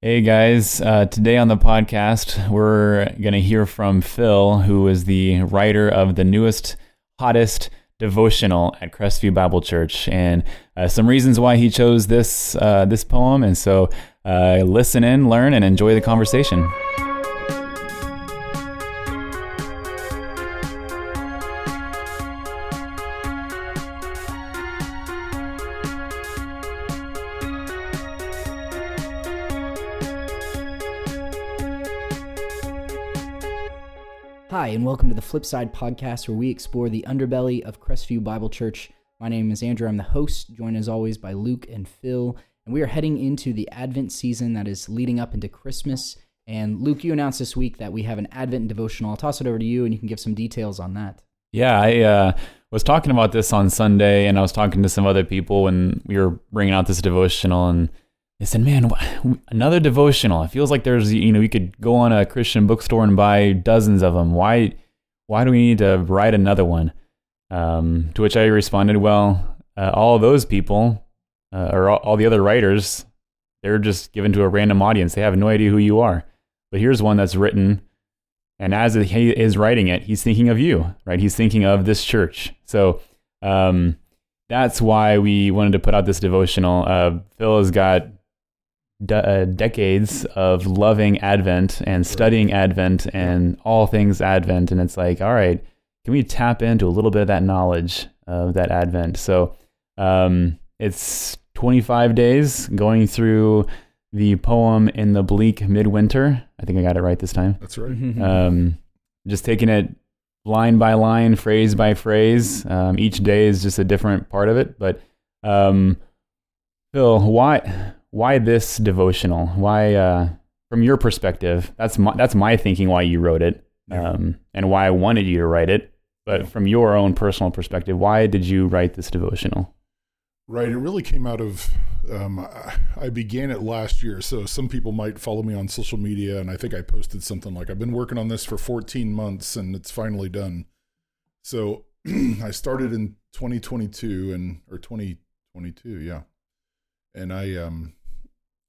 Hey guys, uh, today on the podcast, we're going to hear from Phil, who is the writer of the newest, hottest devotional at Crestview Bible Church, and uh, some reasons why he chose this uh, this poem. And so, uh, listen in, learn, and enjoy the conversation. Welcome to the Flipside podcast where we explore the underbelly of Crestview Bible Church. My name is Andrew. I'm the host, joined as always by Luke and Phil. And we are heading into the Advent season that is leading up into Christmas. And Luke, you announced this week that we have an Advent devotional. I'll toss it over to you and you can give some details on that. Yeah, I uh, was talking about this on Sunday, and I was talking to some other people, and we were bringing out this devotional, and they said, "Man, another devotional. It feels like there's, you know, you could go on a Christian bookstore and buy dozens of them. Why, why do we need to write another one?" Um, to which I responded, "Well, uh, all those people, uh, or all, all the other writers, they're just given to a random audience. They have no idea who you are. But here's one that's written." And as he is writing it, he's thinking of you, right? He's thinking of this church. So um, that's why we wanted to put out this devotional. Uh, Phil has got de- uh, decades of loving Advent and studying Advent and all things Advent. And it's like, all right, can we tap into a little bit of that knowledge of that Advent? So um, it's 25 days going through the poem in the bleak midwinter. I think I got it right this time. That's right. Um, just taking it line by line, phrase by phrase. Um, each day is just a different part of it. But um, Phil, why why this devotional? Why, uh, from your perspective, that's my that's my thinking. Why you wrote it, um, and why I wanted you to write it. But from your own personal perspective, why did you write this devotional? Right. It really came out of, um, I- I began it last year. So some people might follow me on social media, and I think I posted something like, I've been working on this for 14 months and it's finally done. So I started in 2022 and, or 2022, yeah. And I, um,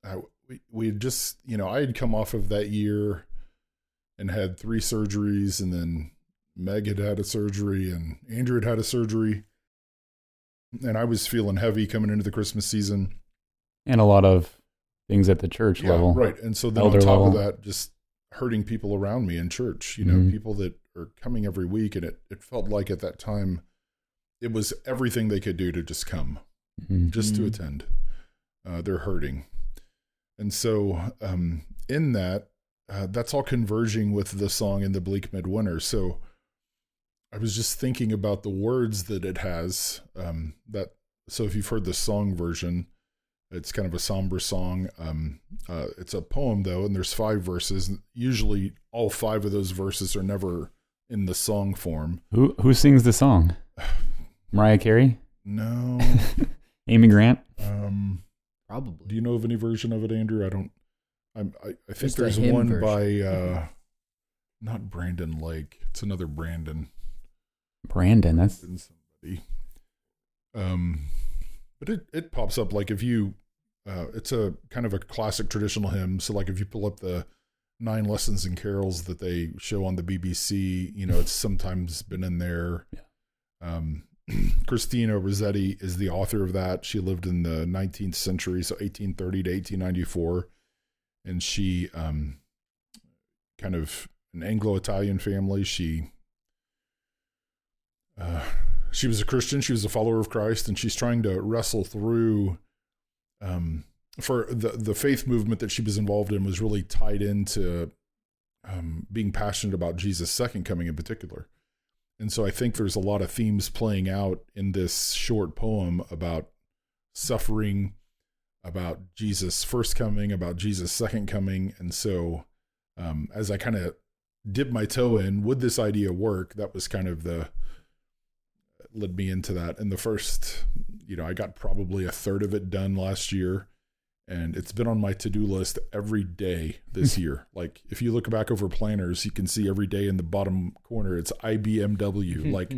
I, we, we had just, you know, I had come off of that year and had three surgeries, and then Meg had had a surgery, and Andrew had had a surgery and I was feeling heavy coming into the Christmas season. And a lot of things at the church Yeah, level. right. And so then elder on top of that, just hurting people around me in church. You know, Mhm. people that are coming every week, and it it felt like at that time, it was everything they could do to just come, Mhm. just to Mhm. attend. Uh, they're hurting, and so um, in that, uh, that's all converging with the song in the bleak midwinter. So I was just thinking about the words that it has. Um, that so if you've heard the song version, it's kind of a somber song. Um, uh, it's a poem though, and there's five verses. Usually, all five of those verses are never in the song form. Who who sings the song? Mariah Carey, No. Amy Grant. um, Probably. do you know of any version of it, Andrew? I don't. I'm, I, I think Just there's one version. by uh, not Brandon Lake. It's another Brandon. Brandon. That's somebody. Um, but it it pops up like if you, uh, it's a kind of a classic traditional hymn. So like if you pull up the nine lessons and carols that they show on the BBC, you know, it's sometimes been in there. Yeah. Um, Christina Rossetti is the author of that. She lived in the 19th century, so 1830 to 1894, and she um, kind of an Anglo-Italian family. She uh, she was a Christian. She was a follower of Christ, and she's trying to wrestle through. Um, for the the faith movement that she was involved in was really tied into um, being passionate about Jesus' second coming in particular, and so I think there's a lot of themes playing out in this short poem about suffering, about Jesus' first coming, about Jesus' second coming, and so um, as I kind of dip my toe in, would this idea work? That was kind of the led me into that. And the first, you know, I got probably a third of it done last year. And it's been on my to do list every day this year. Like, if you look back over planners, you can see every day in the bottom corner, it's IBMW. like,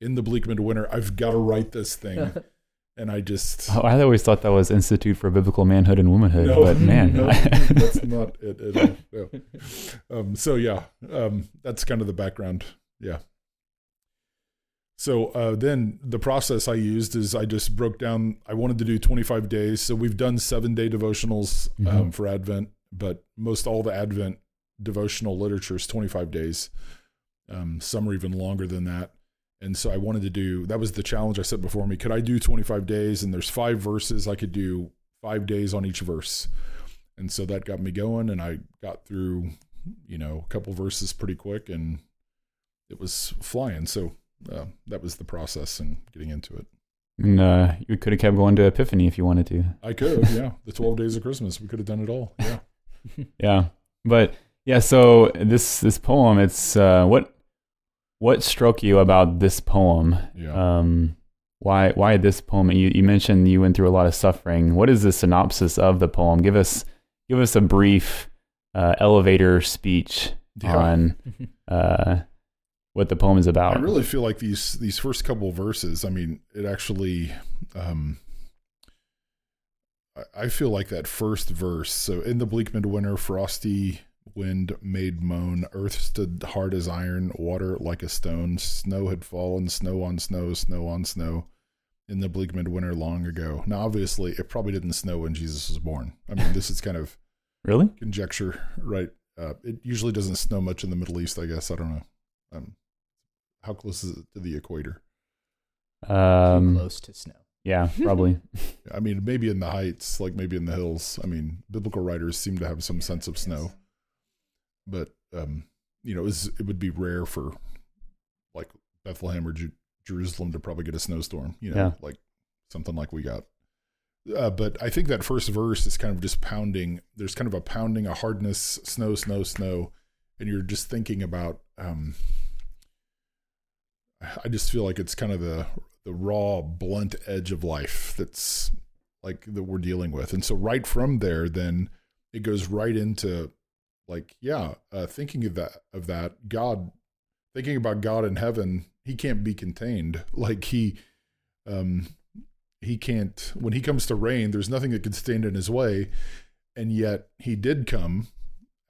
in the bleak midwinter, I've got to write this thing. and I just Oh, I always thought that was Institute for Biblical Manhood and Womanhood, No, but man, no, that's not it at all. No. Um, so yeah, um, that's kind of the background. Yeah. So uh, then the process I used is I just broke down. I wanted to do 25 days, so we've done seven day devotionals um, Mhm. for Advent, but most all the Advent devotional literature is 25 days. Um, some are even longer than that. And so I wanted to do that was the challenge I set before me. Could I do 25 days? And there's five verses. I could do five days on each verse. And so that got me going. And I got through, you know, a couple verses pretty quick and it was flying. So uh, that was the process and getting into it. and, uh, you could have kept going to Epiphany if you wanted to. I could, yeah. The 12 days of Christmas, we could have done it all. Yeah. Yeah, but yeah. So this this poem, it's uh, what what struck you about this poem? Yeah. Um, why why this poem? You you mentioned you went through a lot of suffering. What is the synopsis of the poem? Give us give us a brief uh, elevator speech Yeah. on uh, what the poem is about. I really feel like these these first couple verses. I mean, it actually. Um, I- I feel like that first verse. So in the bleak midwinter, frosty wind made moan. Earth stood hard as iron, water like a stone. Snow had fallen, snow on snow, snow on snow. In the bleak midwinter long ago. Now, obviously, it probably didn't snow when Jesus was born. I mean, this is kind of really? conjecture, right? Uh, it usually doesn't snow much in the Middle East, I guess. I don't know. Um, how close is it to the equator? Too Um, close to snow. yeah, probably. I mean, maybe in the heights, like maybe in the hills. I mean, biblical writers seem to have some sense of snow, but um, you know, it's, it would be rare for like Bethlehem or Ju- Jerusalem to probably get a snowstorm. You know, Yeah. like something like we got. Uh, but I think that first verse is kind of just pounding. There's kind of a pounding, a hardness, snow, snow, snow, and you're just thinking about. Um, I just feel like it's kind of the the raw, blunt edge of life that's like that we're dealing with, and so right from there, then it goes right into like yeah, uh, thinking of that of that God, thinking about God in heaven, He can't be contained. Like He, um, He can't when He comes to reign. There's nothing that can stand in His way, and yet He did come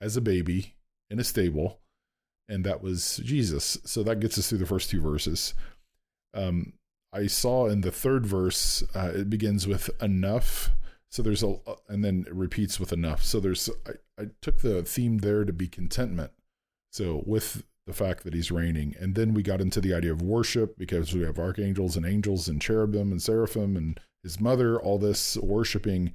as a baby in a stable and that was Jesus. So that gets us through the first two verses. Um, I saw in the third verse, uh, it begins with enough. So there's a, and then it repeats with enough. So there's, I, I took the theme there to be contentment. So with the fact that he's reigning. And then we got into the idea of worship because we have archangels and angels and cherubim and seraphim and his mother, all this worshiping.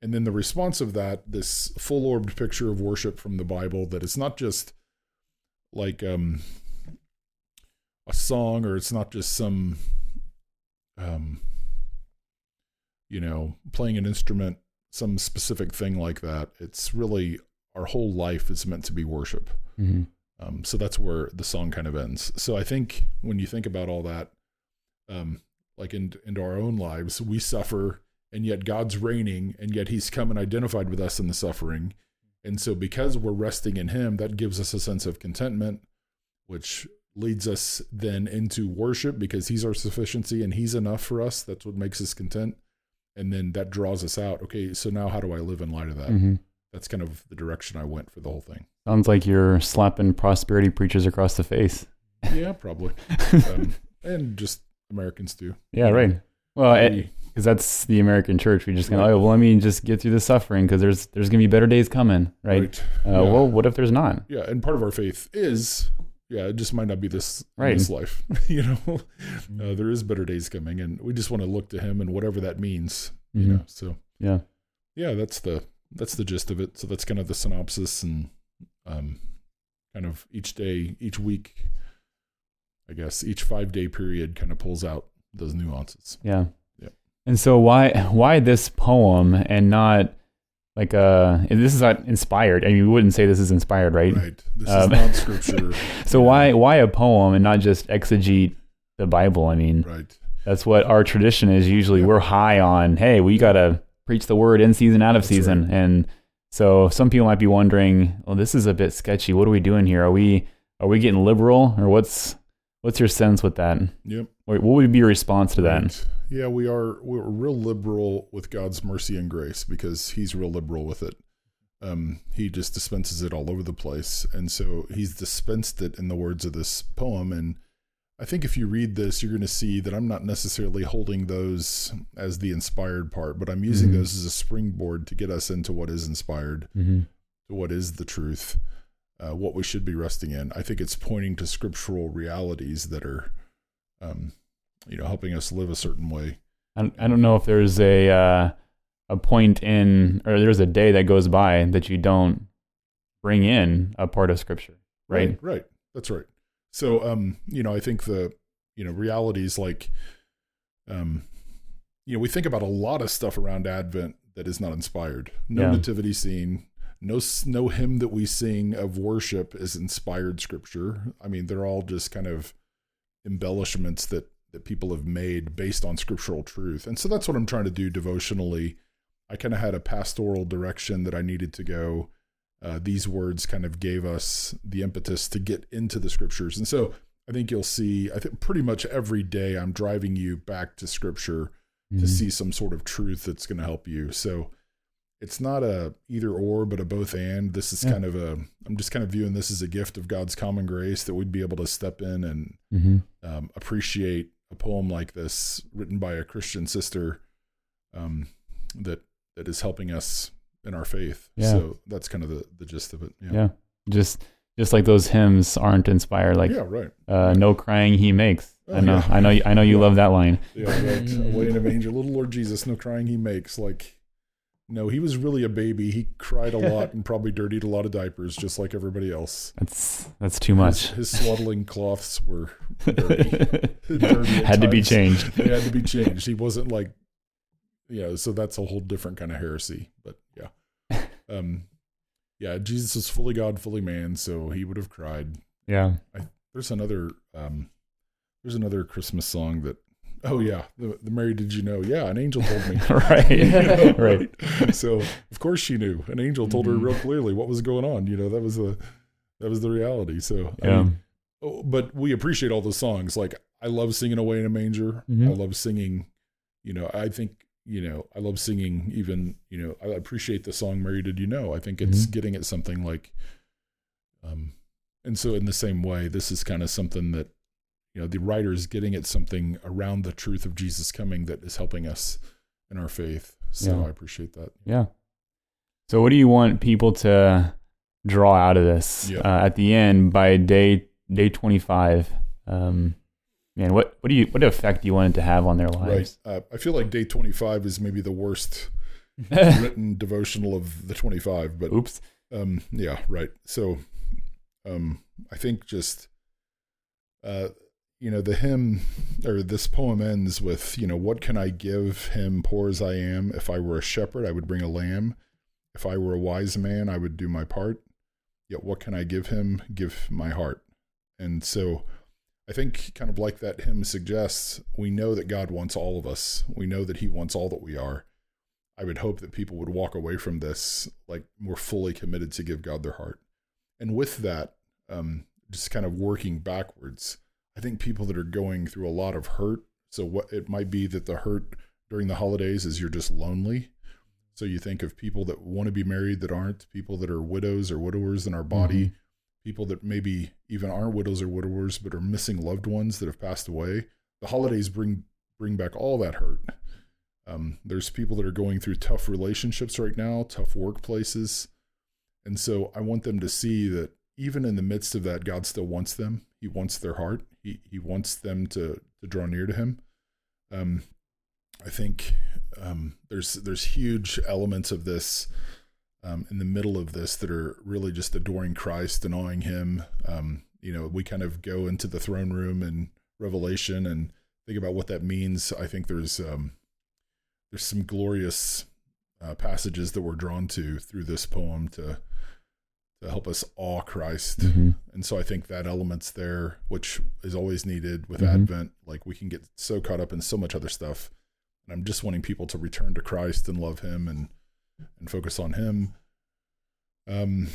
And then the response of that, this full orbed picture of worship from the Bible, that it's not just like um a song or it's not just some um you know playing an instrument some specific thing like that. It's really our whole life is meant to be worship. Hmm um so that's where the song kind of ends. So i think when you think about all that um like in into our own lives we suffer and yet god's reigning and yet he's come and identified with us in the suffering and so, because we're resting in Him, that gives us a sense of contentment, which leads us then into worship because He's our sufficiency and He's enough for us. That's what makes us content. And then that draws us out. Okay, so now how do I live in light of that? hmm That's kind of the direction I went for the whole thing. Sounds like you're slapping prosperity preachers across the face. Yeah, probably. um, and just Americans too. yeah, right. Well, We- because that's the American church. We just go, Right. oh, well, let me just get through the suffering because there's there's gonna be better days coming, right? Uh, Yeah. Well, what if there's not? yeah, and part of our faith is, yeah, it just might not be this Right. this life. you know, uh, there is better days coming, and we just want to look to Him and whatever that means. You Mhm. know, so Yeah. yeah, that's the that's the gist of it. So that's kind of the synopsis and um, kind of each day, each week, I guess each five day period kind of pulls out those nuances. Yeah. And so why why this poem and not like uh this is not inspired. I mean, we wouldn't say this is inspired, right? Right. This Um, is not scripture. So why why a poem and not just exegete the Bible? I mean, Right. that's what our tradition is. Usually, Yeah. we're high on. Hey, we gotta preach the word in season, out of That's season, and so some people might be wondering, well, this is a bit sketchy. What are we doing here? Are we are we getting liberal, or what's what's your sense with that? Yep. What what would be your response to that? Right. Yeah, we are. We're real liberal with God's mercy and grace because He's real liberal with it. Um, he just dispenses it all over the place, and so He's dispensed it in the words of this poem. And I think if you read this, you're going to see that I'm not necessarily holding those as the inspired part, but I'm using Mhm. those as a springboard to get us into what is inspired, Mm-hmm. to what is the truth, uh, what we should be resting in. I think it's pointing to scriptural realities that are, um, you know, helping us live a certain way. I, I don't know if there's a uh, a point in or there's a day that goes by that you don't bring in a part of scripture, right? Right. right. That's right. So, um, you know, I think the, you know, realities like, um, you know, we think about a lot of stuff around Advent that is not inspired. No Yeah. nativity scene, no no hymn that we sing of worship is inspired scripture. I mean, they're all just kind of embellishments that that people have made based on scriptural truth. And so that's what I'm trying to do devotionally. I kind of had a pastoral direction that I needed to go uh, these words kind of gave us the impetus to get into the scriptures. And so I think you'll see, I think pretty much every day I'm driving you back to scripture to Mhm. see some sort of truth that's going to help you. So it's not a either or, but a both and. This is Yeah. kind of a, I'm just kind of viewing this as a gift of God's common grace that we'd be able to step in and Mhm. um, appreciate a poem like this written by a Christian sister um, that that is helping us in our faith. Yeah. So that's kind of the, the gist of it. Yeah. Yeah. Just just like those hymns aren't inspired, like yeah, right. uh, "No crying he makes." Oh, I know, yeah. I know, I know. You love that line. Yeah, right. Away in a manger, little Lord Jesus, no crying he makes. Like, no, he was really a baby. He cried a lot and probably dirtied a lot of diapers, just like everybody else. That's that's too much. His, his swaddling cloths were dirty. dirty Had to be changed. they had to be changed. He wasn't like, know, so that's a whole different kind of heresy. But yeah, um, yeah, Jesus is fully God, fully man, so he would have cried. Yeah. There's another, um, there's another Christmas song that, oh yeah, the, the Mary Did You Know? Yeah, an angel told me. right. right. So of course she knew. An angel told her Mhm. real clearly what was going on. You know, that was the that was the reality. So I Yeah. mean, oh, but we appreciate all the songs. Like I love singing "Away in a Manger." Mhm. I love singing. You know, I think you know I love singing. Even you know, I appreciate the song "Mary Did You Know." I think it's Mhm. getting at something like. Um, and so in the same way, this is kind of something that you know the writer is getting at something around the truth of Jesus coming that is helping us in our faith. So Yeah. I appreciate that. Yeah. So, what do you want people to draw out of this Yeah. uh, at the end by day day twenty five? Um, man, what what do you what effect do you want it to have on their lives? Right. Uh, I feel like day 25 is maybe the worst written devotional of the 25, but Oops. um, yeah, right. So um, I think just, uh, you know, the hymn or this poem ends with, you know, what can I give him, poor as I am? If I were a shepherd, I would bring a lamb. If I were a wise man, I would do my part. Yet what can I give him? Give my heart. And so I think, kind of like that hymn suggests, we know that God wants all of us. We know that He wants all that we are. I would hope that people would walk away from this like more fully committed to give God their heart. And with that, um, just kind of working backwards, I think people that are going through a lot of hurt. So what it might be that the hurt during the holidays is you're just lonely. So you think of people that want to be married that aren't, people that are widows or widowers in our body, people that maybe even aren't widows or widowers but are missing loved ones that have passed away. The holidays bring bring back all that hurt. Um, there's people that are going through tough relationships right now, tough workplaces. And so I want them to see that even in the midst of that, God still wants them. He wants their heart. He he wants them to to draw near to him. Um, I think um, there's there's huge elements of this um, in the middle of this that are really just adoring Christ, denying Him. Um, you know, we kind of go into the throne room and Revelation and think about what that means. I think there's um, there's some glorious uh, passages that we're drawn to through this poem to to help us awe Christ. Mhm. And so I think that element's there, which is always needed with Mhm. Advent. Like we can get so caught up in so much other stuff. And I'm just wanting people to return to Christ and love him and and focus on him. Um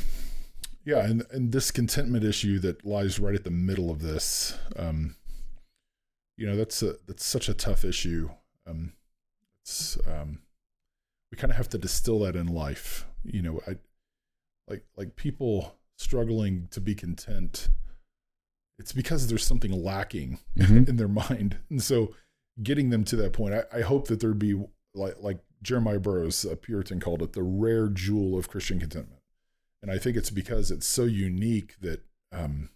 yeah, and, and this contentment issue that lies right at the middle of this, um, you know, that's a that's such a tough issue. um, it's um, we kind of have to distill that in life. You know, I like like people struggling to be content. It's because there's something lacking Mhm. in their mind, and so getting them to that point. I, I hope that there'd be like like Jeremiah Burroughs, a Puritan, called it the rare jewel of Christian contentment, and I think it's because it's so unique that um,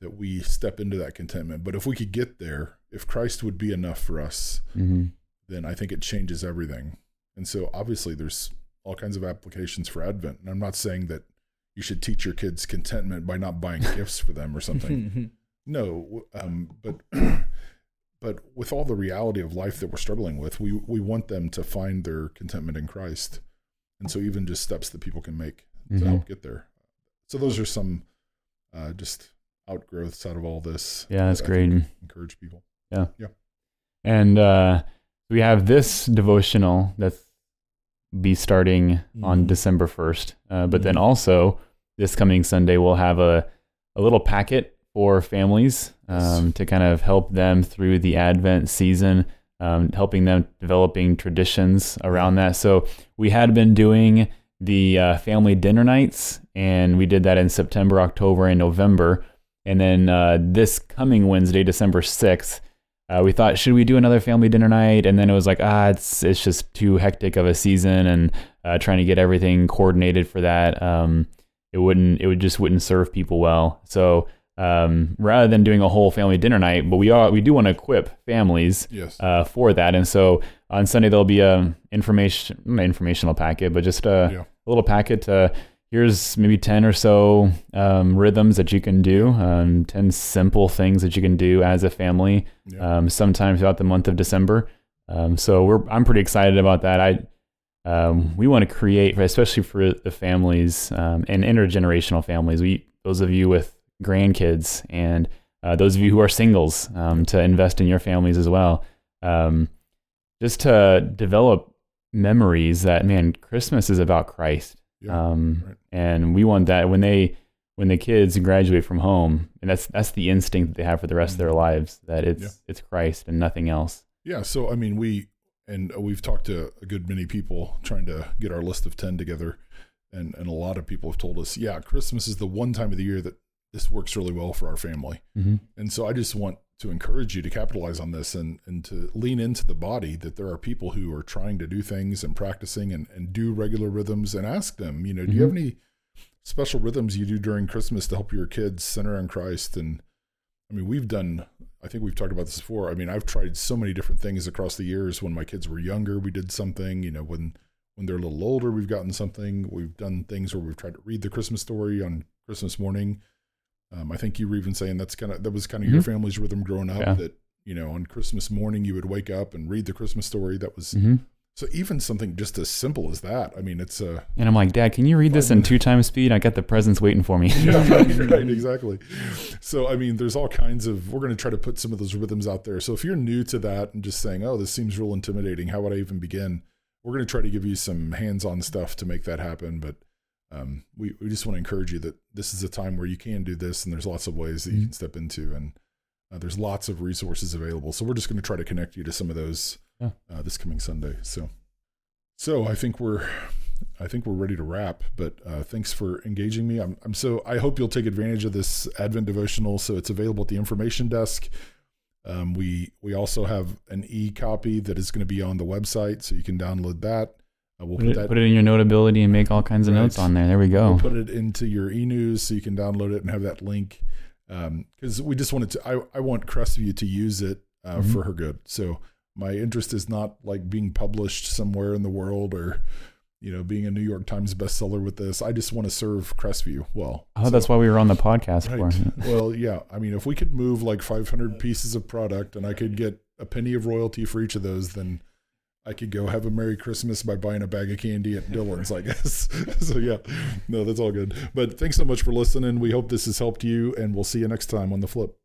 that we step into that contentment. But if we could get there, if Christ would be enough for us, Mhm. then I think it changes everything. And so obviously there's all kinds of applications for Advent. And I'm not saying that you should teach your kids contentment by not buying gifts for them or something. No, um, but but with all the reality of life that we're struggling with, we we want them to find their contentment in Christ. And so even just steps that people can make to Mhm. help get there. So those are some uh, just outgrowths out of all this. Yeah, that's that great. Encourage people. Yeah, yeah. And uh, we have this devotional that's be starting on Mhm. December 1st. Uh, but then Mhm. also this coming Sunday, we'll have a, a little packet for families um, to kind of help them through the Advent season, um, helping them developing traditions around that. So we had been doing the uh, family dinner nights, and we did that in September, October, and November. And then uh, this coming Wednesday, December 6th, uh, we thought, should we do another family dinner night? And then it was like, ah, it's it's just too hectic of a season, and uh, trying to get everything coordinated for that, um, it wouldn't, it would just wouldn't serve people well. So um, rather than doing a whole family dinner night, but we are we do want to equip families Yes. uh, for that, and so on Sunday there'll be a information informational packet, but just a, Yeah. a little packet. To, here's maybe ten or so um, rhythms that you can do, um, ten simple things that you can do as a family Yeah. um, sometime throughout the month of December. Um, so we're I'm pretty excited about that. I um, we want to create, especially for the families um, and intergenerational families. We those of you with grandkids and uh, those of you who are singles um, to invest in your families as well. Um, just to develop memories that man, Christmas is about Christ, Yeah, um, right. and we want that when they when the kids graduate from home, and that's that's the instinct that they have for the rest of their lives that it's Yeah. it's Christ and nothing else. Yeah, so I mean, we and we've talked to a good many people trying to get our list of ten together, and and a lot of people have told us, yeah, Christmas is the one time of the year that this works really well for our family, Mm-hmm. and so I just want to encourage you to capitalize on this and and to lean into the body that there are people who are trying to do things and practicing and and do regular rhythms and ask them, you know, do you have mm-hmm. any special rhythms you do during Christmas to help your kids center on Christ and I mean, we've done, I think we've talked about this before. I mean, I've tried so many different things across the years. When my kids were younger, we did something, you know, when, when they're a little older, we've gotten something. We've done things where we've tried to read the Christmas story on Christmas morning. Um, I think you were even saying that's kind of, that was kind of your Mhm. family's rhythm growing up Yeah. that, you know, on Christmas morning, you would wake up and read the Christmas story. That was, Mm-hmm. so even something just as simple as that. I mean, it's a, And I'm like, Dad, can you read this in two times speed? I got the presents waiting for me. yeah, right, right, exactly. So, I mean, there's all kinds of, we're going to try to put some of those rhythms out there. So, if you're new to that and just saying, oh, this seems real intimidating, how would I even begin? We're going to try to give you some hands on stuff to make that happen. But um, we, we just want to encourage you that this is a time where you can do this, and there's lots of ways that you Mhm. can step into, and uh, there's lots of resources available. So, we're just going to try to connect you to some of those Yeah. uh, this coming Sunday. So, so I think we're I think we're ready to wrap, but uh, thanks for engaging me. I'm, I'm so I hope you'll take advantage of this Advent devotional. So it's available at the information desk. Um, we we also have an e copy that is going to be on the website, so you can download that. We'll Put put it, that put it in your notability and make all kinds of Right. notes on there. There we go. We'll put it into your e-news so you can download it and have that link. Because we just wanted to, I, I want Crestview to use it uh, Mhm. for her good. So my interest is not like being published somewhere in the world or, you know, being a New York Times bestseller with this. I just want to serve Crestview well. Oh, So- that's why we were on the podcast Right. well, yeah. I mean, if we could move like 500 pieces of product and I could get a penny of royalty for each of those, then I could go have a Merry Christmas by buying a bag of candy at Dillon's, I guess. so, yeah, no, that's all good. But thanks so much for listening. We hope this has helped you, and we'll see you next time on The Flip.